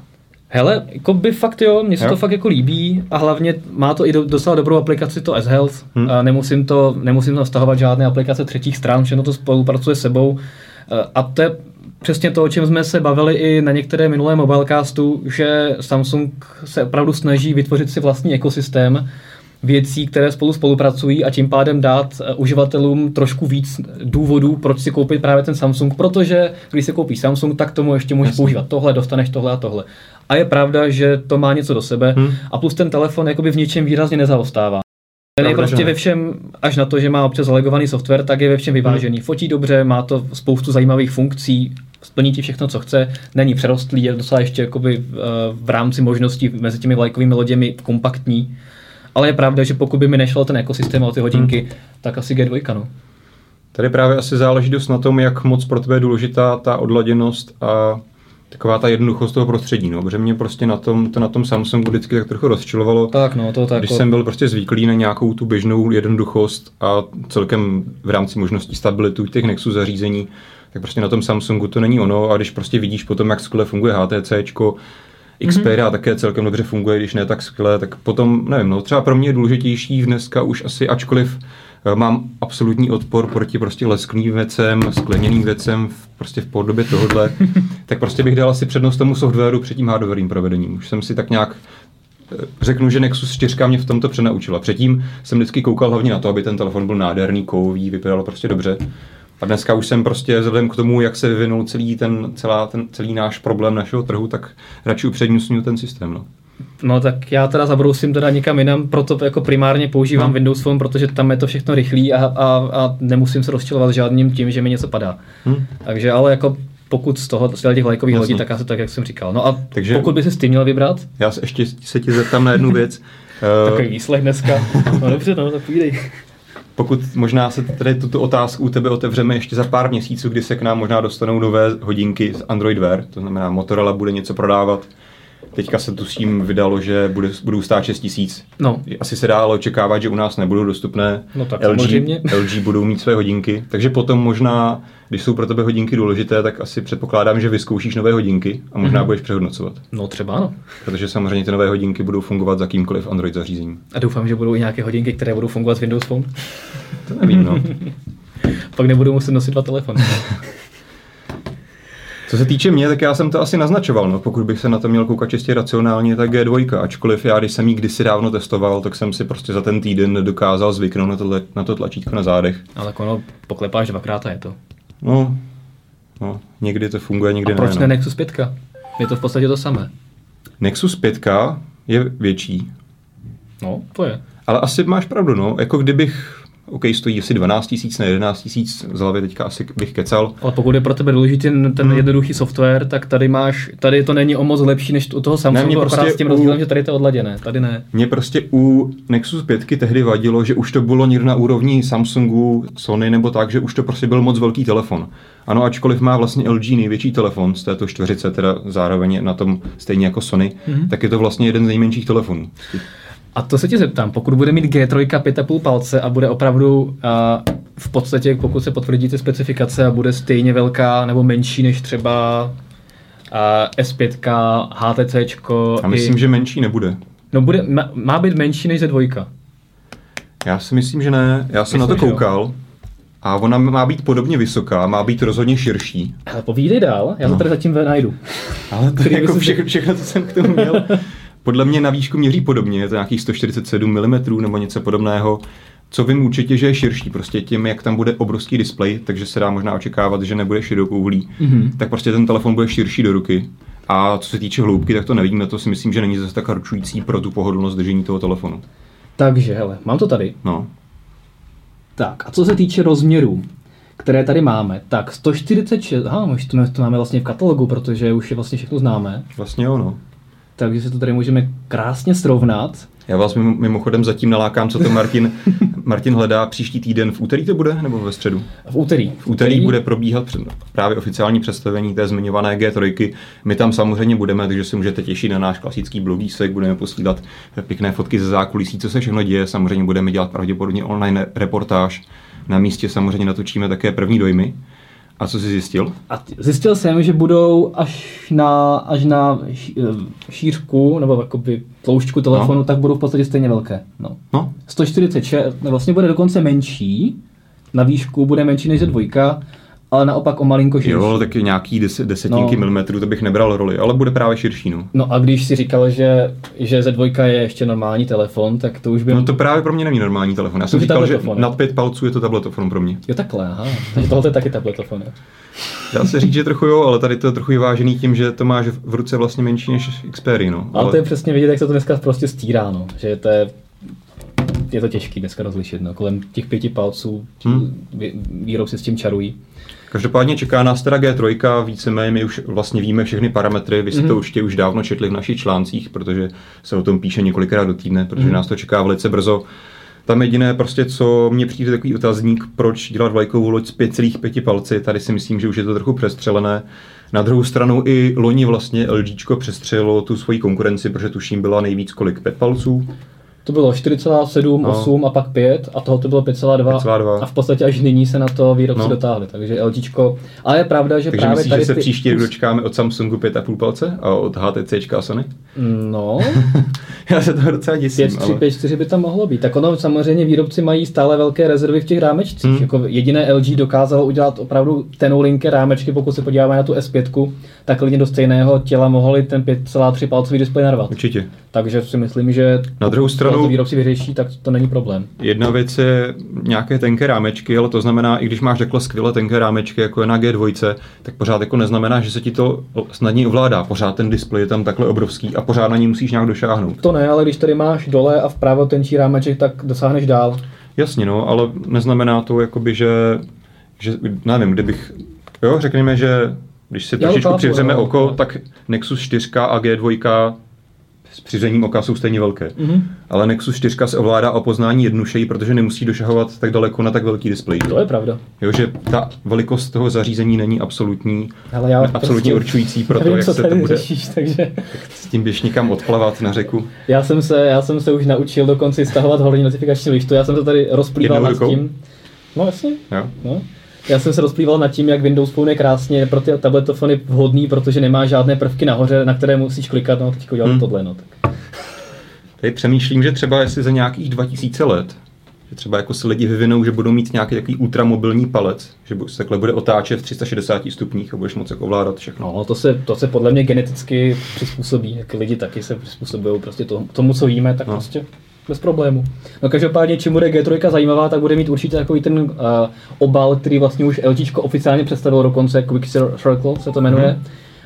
[SPEAKER 1] Hele, jako by fakt jo, mně se jo. to fakt jako líbí a hlavně má to i do, docela dobrou aplikaci to S-Health. Hmm. A nemusím to, nemusím to stahovat žádné aplikace třetích stran, všechno to spolupracuje s sebou. A to je přesně to, o čem jsme se bavili i na některé minulé mobilecastu, že Samsung se opravdu snaží vytvořit si vlastní ekosystém věcí, které spolu spolupracují a tím pádem dát eh, uživatelům trošku víc důvodů, proč si koupit právě ten Samsung, protože když si koupí Samsung, tak tomu ještě můžeš Jasně. používat tohle, dostaneš tohle a tohle. A je pravda, že to má něco do sebe hmm. a plus ten telefon jakoby v něčem výrazně nezaostává. Ten je prostě ve všem, až na to, že má občas zalegovaný software, tak je ve všem vyvážený. Hmm. Fotí dobře, má to spoustu zajímavých funkcí, splní ti všechno, co chce, není přerostlý, je docela ještě jakoby v, eh, v rámci možností mezi těmi vlajkovými loděmi kompaktní. Ale je pravda, že pokud by mi nešlo ten ekosystém a ty hodinky, hmm. tak asi G2, no.
[SPEAKER 2] Tady právě asi záleží dost na tom, jak moc pro tebe je důležitá ta odladěnost a taková ta jednoduchost toho prostředí, no, protože mě prostě na tom, to na tom Samsungu vždycky tak trochu rozčilovalo.
[SPEAKER 1] Tak no, to tak.
[SPEAKER 2] Když jsem byl prostě zvyklý na nějakou tu běžnou jednoduchost a celkem v rámci možností stabilitu těch Nexus zařízení, tak prostě na tom Samsungu to není ono a když prostě vidíš potom, jak skvěle funguje HTC, Xperia mm-hmm. také celkem dobře funguje, když ne tak skvěle, tak potom, nevím, no třeba pro mě je důležitější dneska už asi, ačkoliv mám absolutní odpor proti prostě leskným věcem, skleněným věcem v, prostě v podobě tohohle, tak prostě bych dal asi přednost tomu softwaru před tím hardwareovým provedením. Už jsem si tak nějak eh, řeknu, že Nexus 4 mě v tomto přenaučila. Předtím jsem vždycky koukal hlavně na to, aby ten telefon byl nádherný, kový, vypadal prostě dobře. A dneska už jsem prostě vzhledem k tomu, jak se vyvinul celý ten, celá, ten, celý náš problém našeho trhu, tak radši upřednostňuji ten systém. No.
[SPEAKER 1] No tak já teda zabrousím teda někam jinam, proto jako primárně používám no. Windows Phone, protože tam je to všechno rychlý a, a, a nemusím se rozčilovat žádným tím, že mi něco padá. Hmm. Takže ale jako pokud z toho, z těch lajkových hodí, tak asi tak, jak jsem říkal. No a Takže pokud by se s tím měl vybrat?
[SPEAKER 2] Já se ještě se ti zeptám na jednu věc.
[SPEAKER 1] Takový výslech dneska. No dobře, no, tak půjdej.
[SPEAKER 2] Pokud možná se tady tuto otázku u tebe otevřeme ještě za pár měsíců, kdy se k nám možná dostanou nové hodinky z Android Wear, to znamená Motorola bude něco prodávat, Teďka se tu s tím vydalo, že bude, budou stát 6 tisíc. No. Asi se dá ale očekávat, že u nás nebudou dostupné.
[SPEAKER 1] No tak
[SPEAKER 2] LG, LG budou mít své hodinky. Takže potom možná, když jsou pro tebe hodinky důležité, tak asi předpokládám, že vyzkoušíš nové hodinky a možná mm-hmm. budeš přehodnocovat.
[SPEAKER 1] No třeba ano.
[SPEAKER 2] Protože samozřejmě ty nové hodinky budou fungovat za kýmkoliv Android zařízením.
[SPEAKER 1] A doufám, že budou i nějaké hodinky, které budou fungovat s Windows Phone.
[SPEAKER 2] To nevím, no.
[SPEAKER 1] Pak nebudou muset nosit dva telefony.
[SPEAKER 2] Co se týče mě, tak já jsem to asi naznačoval. No. Pokud bych se na to měl koukat čistě racionálně, tak G2. Ačkoliv já, když jsem ji kdysi dávno testoval, tak jsem si prostě za ten týden dokázal zvyknout na to, na to tlačítko na zádech.
[SPEAKER 1] Ale ono poklepáš dvakrát a je to.
[SPEAKER 2] No, no, někdy to funguje, někdy
[SPEAKER 1] a proč
[SPEAKER 2] ne.
[SPEAKER 1] ne no. Nexus 5? Je to v podstatě to samé.
[SPEAKER 2] Nexus 5 je větší.
[SPEAKER 1] No, to je.
[SPEAKER 2] Ale asi máš pravdu, no. Jako kdybych OK, stojí asi 12 tisíc, ne 11 tisíc, z hlavy teďka asi bych kecal.
[SPEAKER 1] Ale pokud je pro tebe důležitý ten, ten hmm. jednoduchý software, tak tady máš, tady to není o moc lepší než u toho Samsungu, ne, prostě s tím u... rozdílem, že tady to je odladěné, tady ne.
[SPEAKER 2] Mě prostě u Nexus 5 tehdy vadilo, že už to bylo někde na úrovni Samsungu, Sony nebo tak, že už to prostě byl moc velký telefon. Ano, ačkoliv má vlastně LG největší telefon z této čtveřice, teda zároveň na tom stejně jako Sony, hmm. tak je to vlastně jeden z nejmenších telefonů.
[SPEAKER 1] A to se tě zeptám, pokud bude mít G3 5,5 palce a bude opravdu uh, v podstatě, pokud se potvrdí ty specifikace a bude stejně velká nebo menší než třeba uh, S5, HTC.
[SPEAKER 2] A myslím, i... že menší nebude.
[SPEAKER 1] No bude, má, má být menší než Z2.
[SPEAKER 2] Já si myslím, že ne. Já jsem myslím, na to koukal. A ona má být podobně vysoká, má být rozhodně širší.
[SPEAKER 1] Ale povídej dál, já no. to tady zatím najdu.
[SPEAKER 2] Ale to je jako všechno, všechno, co jsem k tomu měl. podle mě na výšku měří podobně, je to nějakých 147 mm nebo něco podobného. Co vím určitě, že je širší, prostě tím, jak tam bude obrovský displej, takže se dá možná očekávat, že nebude širokouhlý, mm-hmm. tak prostě ten telefon bude širší do ruky. A co se týče hloubky, tak to nevím, to si myslím, že není zase tak ručující pro tu pohodlnost držení toho telefonu.
[SPEAKER 1] Takže, hele, mám to tady.
[SPEAKER 2] No.
[SPEAKER 1] Tak, a co se týče rozměrů, které tady máme, tak 146, aha, už to, to máme vlastně v katalogu, protože už je vlastně všechno známe.
[SPEAKER 2] Vlastně ono
[SPEAKER 1] takže se to tady můžeme krásně srovnat.
[SPEAKER 2] Já vás mimochodem zatím nalákám, co to Martin, Martin hledá příští týden. V úterý to bude nebo ve středu?
[SPEAKER 1] V úterý.
[SPEAKER 2] V úterý bude probíhat právě oficiální představení té zmiňované G3. My tam samozřejmě budeme, takže se můžete těšit na náš klasický blogísek, budeme posílat pěkné fotky ze zákulisí, co se všechno děje. Samozřejmě budeme dělat pravděpodobně online reportáž. Na místě samozřejmě natočíme také první dojmy. A co jsi zjistil?
[SPEAKER 1] A zjistil jsem, že budou až na, až na eh, šířku, nebo jakoby tloušťku telefonu, no. tak budou v podstatě stejně velké. No.
[SPEAKER 2] no.
[SPEAKER 1] 146, vlastně bude dokonce menší, na výšku bude menší než dvojka, ale naopak o malinko širší.
[SPEAKER 2] Jo, taky nějaký deset, desetinky no. milimetrů, to bych nebral roli, ale bude právě širší. No,
[SPEAKER 1] no a když si říkal, že, že Z2 je ještě normální telefon, tak to už by...
[SPEAKER 2] No to právě pro mě není normální telefon. Já jsem říkal, že nad pět palců je to tabletofon pro mě.
[SPEAKER 1] Jo takhle, aha. Takže tohle je taky tabletofon. Jo.
[SPEAKER 2] Dá se říct, že trochu jo, ale tady to je trochu je vážený tím, že to máš v ruce vlastně menší než Xperia. No.
[SPEAKER 1] Ale, ale to je přesně vidět, jak se to dneska prostě stírá, no. že to je je to těžké dneska rozlišit. No. Kolem těch pěti palců hmm. výrobci s tím čarují.
[SPEAKER 2] Každopádně čeká nás teda G3, víceméně my už vlastně víme všechny parametry, vy jste mm-hmm. to určitě už dávno četli v našich článcích, protože se o tom píše několikrát do týdne, protože mm-hmm. nás to čeká velice brzo. Tam jediné prostě, co mě přijde takový otazník, proč dělat vlajkovou loď z 5,5 palci, tady si myslím, že už je to trochu přestřelené. Na druhou stranu i loni vlastně LG přestřelilo tu svoji konkurenci, protože tuším byla nejvíc kolik, 5 palců
[SPEAKER 1] to bylo 4,7, no. 8 a pak 5 a toho to bylo 5,2 a v podstatě až nyní se na to výrobci no. dotáhli, takže LGčko, ale je pravda, že
[SPEAKER 2] takže
[SPEAKER 1] právě
[SPEAKER 2] myslíš,
[SPEAKER 1] tady
[SPEAKER 2] že se ty... příští rok dočkáme od Samsungu 5,5 palce a od HTC a Sony?
[SPEAKER 1] No.
[SPEAKER 2] Já se toho docela děsím.
[SPEAKER 1] 5, 3, ale... 5, 4 by tam mohlo být. Tak ono samozřejmě výrobci mají stále velké rezervy v těch rámečcích. Hmm. Jako jediné LG dokázalo udělat opravdu tenolinké rámečky, pokud se podíváme na tu S5, tak lidi do stejného těla mohli ten 5,3 palcový displej narvat.
[SPEAKER 2] Určitě.
[SPEAKER 1] Takže si myslím, že
[SPEAKER 2] na druhou stranu
[SPEAKER 1] to výrobci vyřeší, tak to není problém.
[SPEAKER 2] Jedna věc je nějaké tenké rámečky, ale to znamená, i když máš takhle skvělé tenké rámečky, jako je na G2, tak pořád jako neznamená, že se ti to snadně ovládá. Pořád ten displej je tam takhle obrovský a pořád na ní musíš nějak došáhnout.
[SPEAKER 1] To ne, ale když tady máš dole a vpravo tenčí rámeček, tak dosáhneš dál.
[SPEAKER 2] Jasně, no, ale neznamená to, jakoby, že, že nevím, kdybych, jo, řekněme, že když se trošičku přivřeme oko, tak Nexus 4 a G2 s přiřením oka jsou stejně velké. Mm-hmm. Ale Nexus 4 se ovládá o poznání jednodušeji, protože nemusí došahovat tak daleko na tak velký displej.
[SPEAKER 1] To je pravda.
[SPEAKER 2] Jo, že ta velikost toho zařízení není absolutní, Ale já absolutně prostě určující pro to, jak se to bude. Řešíš, takže... s tím běž někam odplavat na řeku.
[SPEAKER 1] Já jsem se, já jsem se už naučil dokonce stahovat horní notifikační lištu. Já jsem to tady rozplýval nad tím. No jasně. Jo. No. Já jsem se rozplýval nad tím, jak Windows Phone je krásně pro ty tabletofony vhodný, protože nemá žádné prvky nahoře, na které musíš klikat, no teď udělal hmm. tohle, no tak.
[SPEAKER 2] Tady přemýšlím, že třeba jestli za nějakých 2000 let, že třeba jako se lidi vyvinou, že budou mít nějaký takový ultramobilní palec, že se takhle bude otáčet v 360 stupních a budeš moc jako ovládat všechno.
[SPEAKER 1] No, to se, to se podle mě geneticky přizpůsobí, jak lidi taky se přizpůsobují prostě tomu, tomu co víme, tak no. prostě bez problému. No každopádně, čím bude G3 zajímavá, tak bude mít určitě takový ten uh, obal, který vlastně už LG oficiálně představilo dokonce, Quick Circle se to jmenuje,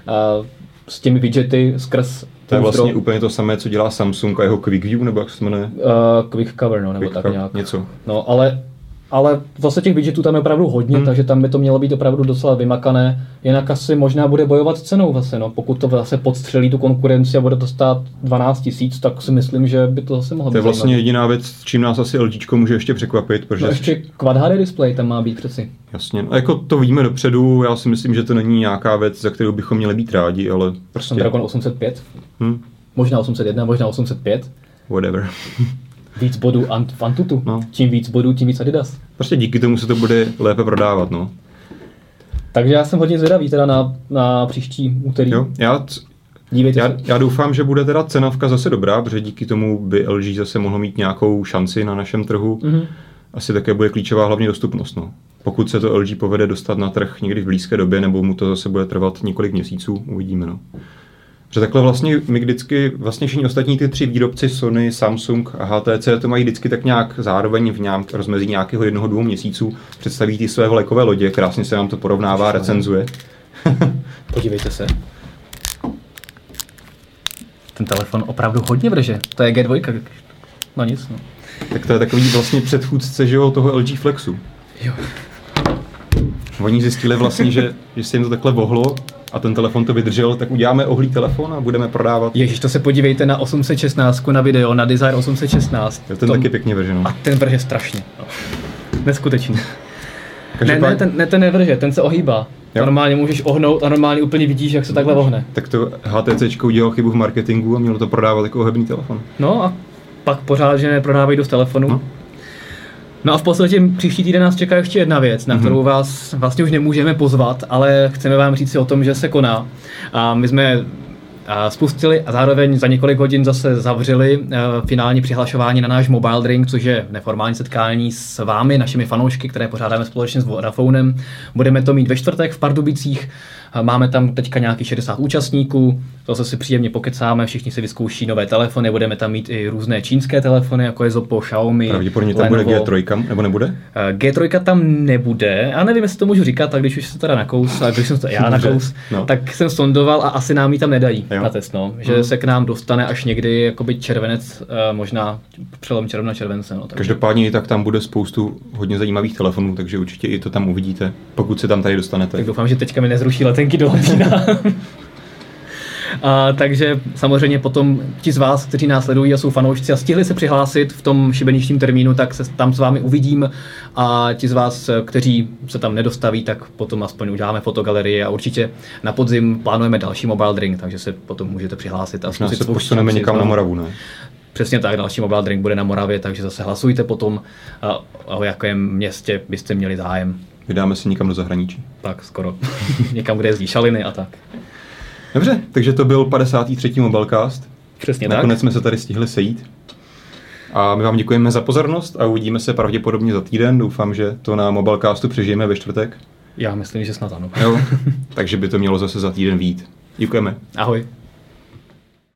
[SPEAKER 1] mm-hmm. uh, s těmi widgety skrz
[SPEAKER 2] to je vlastně úplně to samé, co dělá Samsung a jeho Quick View, nebo jak se jmenuje?
[SPEAKER 1] Uh, quick Cover, no, nebo Quick tak nějak.
[SPEAKER 2] Něco.
[SPEAKER 1] No, ale ale zase těch widgetů tam je opravdu hodně, hmm. takže tam by to mělo být opravdu docela vymakané. Jinak asi možná bude bojovat s cenou zase, no. Pokud to zase podstřelí tu konkurenci a bude to stát 12 tisíc, tak si myslím, že by to zase mohlo
[SPEAKER 2] být. To je vlastně zajímavý. jediná věc, čím nás asi LG může ještě překvapit. Protože...
[SPEAKER 1] No ještě Quad HD display tam má být přeci.
[SPEAKER 2] Jasně, no, jako to víme dopředu, já si myslím, že to není nějaká věc, za kterou bychom měli být rádi, ale prostě...
[SPEAKER 1] Dragon 805? Hmm. Možná 801, možná 805.
[SPEAKER 2] Whatever.
[SPEAKER 1] Víc bodů v Antutu. No. Čím víc bodů, tím víc Adidas.
[SPEAKER 2] Prostě díky tomu se to bude lépe prodávat, no.
[SPEAKER 1] Takže já jsem hodně zvědavý teda na, na příští úterý.
[SPEAKER 2] Jo, já, Dívejte já, se. já doufám, že bude teda cenovka zase dobrá, protože díky tomu by LG zase mohlo mít nějakou šanci na našem trhu. Mm-hmm. Asi také bude klíčová hlavně dostupnost. No. Pokud se to LG povede dostat na trh někdy v blízké době, nebo mu to zase bude trvat několik měsíců, uvidíme. No. Že takhle vlastně my vždycky, vlastně všichni ostatní ty tři výrobci Sony, Samsung a HTC to mají vždycky tak nějak zároveň v nějak rozmezí nějakého jednoho, dvou měsíců, představí ty své vlajkové lodě, krásně se nám to porovnává, recenzuje.
[SPEAKER 1] Podívejte se. Ten telefon opravdu hodně vrže. To je G2. No nic, no.
[SPEAKER 2] Tak to je takový vlastně předchůdce, že jo, toho LG Flexu.
[SPEAKER 1] Jo.
[SPEAKER 2] Oni zjistili vlastně, že, že se jim to takhle vohlo a ten telefon to vydržel, tak uděláme ohlý telefon a budeme prodávat.
[SPEAKER 1] Ježíš, to se podívejte na 816 na video, na Desire 816.
[SPEAKER 2] Je ten to... taky pěkně vržen.
[SPEAKER 1] A ten vrže strašně. Neskutečný. ne, ne, ten, ne, ten nevrže, ten se ohýbá. Jo. Normálně můžeš ohnout a normálně úplně vidíš, jak se takhle ohne.
[SPEAKER 2] Tak to HTC udělal chybu v marketingu a mělo to prodávat jako ohebný telefon.
[SPEAKER 1] No a pak pořád, že neprodávají dost telefonu. No. No a v podstatě příští týden nás čeká ještě jedna věc, na mhm. kterou vás vlastně už nemůžeme pozvat, ale chceme vám říct si o tom, že se koná. A my jsme spustili a zároveň za několik hodin zase zavřeli finální přihlašování na náš Mobile Drink, což je neformální setkání s vámi, našimi fanoušky, které pořádáme společně s Vodafonem. Budeme to mít ve čtvrtek v Pardubicích Máme tam teďka nějaký 60 účastníků, zase si příjemně pokecáme, všichni si vyzkouší nové telefony, budeme tam mít i různé čínské telefony, jako je Zopo, Xiaomi,
[SPEAKER 2] Pravděpodobně tam
[SPEAKER 1] Lenovo.
[SPEAKER 2] bude G3, nebo nebude?
[SPEAKER 1] Eh, G3 tam nebude, a nevím, jestli to můžu říkat, tak když už se teda nakous, a když jsem to já nakous,
[SPEAKER 2] no.
[SPEAKER 1] tak jsem sondoval a asi nám ji tam nedají
[SPEAKER 2] Jo.
[SPEAKER 1] na test, no. že
[SPEAKER 2] Mhm.
[SPEAKER 1] se k nám dostane až někdy jakoby červenec, eh, možná přelom června, července. No, takže.
[SPEAKER 2] Každopádně tak tam bude spoustu hodně zajímavých telefonů, takže určitě i to tam uvidíte, pokud se tam tady dostanete.
[SPEAKER 1] Tak doufám, že teďka mi nezruší letenky do Londýna. A, takže samozřejmě potom ti z vás, kteří nás sledují a jsou fanoušci a stihli se přihlásit v tom šibeničním termínu, tak se tam s vámi uvidím a ti z vás, kteří se tam nedostaví, tak potom aspoň uděláme fotogalerii a určitě na podzim plánujeme další mobile drink, takže se potom můžete přihlásit a zkusit
[SPEAKER 2] se posuneme někam na. Moravu, ne?
[SPEAKER 1] Přesně tak, další mobile drink bude na Moravě, takže zase hlasujte potom, o jakém městě byste měli zájem.
[SPEAKER 2] Vydáme se někam do zahraničí.
[SPEAKER 1] Tak skoro. Někam, kde jezdí šaliny a tak.
[SPEAKER 2] Dobře, takže to byl 53. Mobilecast.
[SPEAKER 1] Přesně
[SPEAKER 2] Nakonec
[SPEAKER 1] tak.
[SPEAKER 2] jsme se tady stihli sejít. A my vám děkujeme za pozornost a uvidíme se pravděpodobně za týden. Doufám, že to na Mobilecastu přežijeme ve čtvrtek.
[SPEAKER 1] Já myslím, že snad ano.
[SPEAKER 2] Jo? Takže by to mělo zase za týden vít. Děkujeme.
[SPEAKER 1] Ahoj.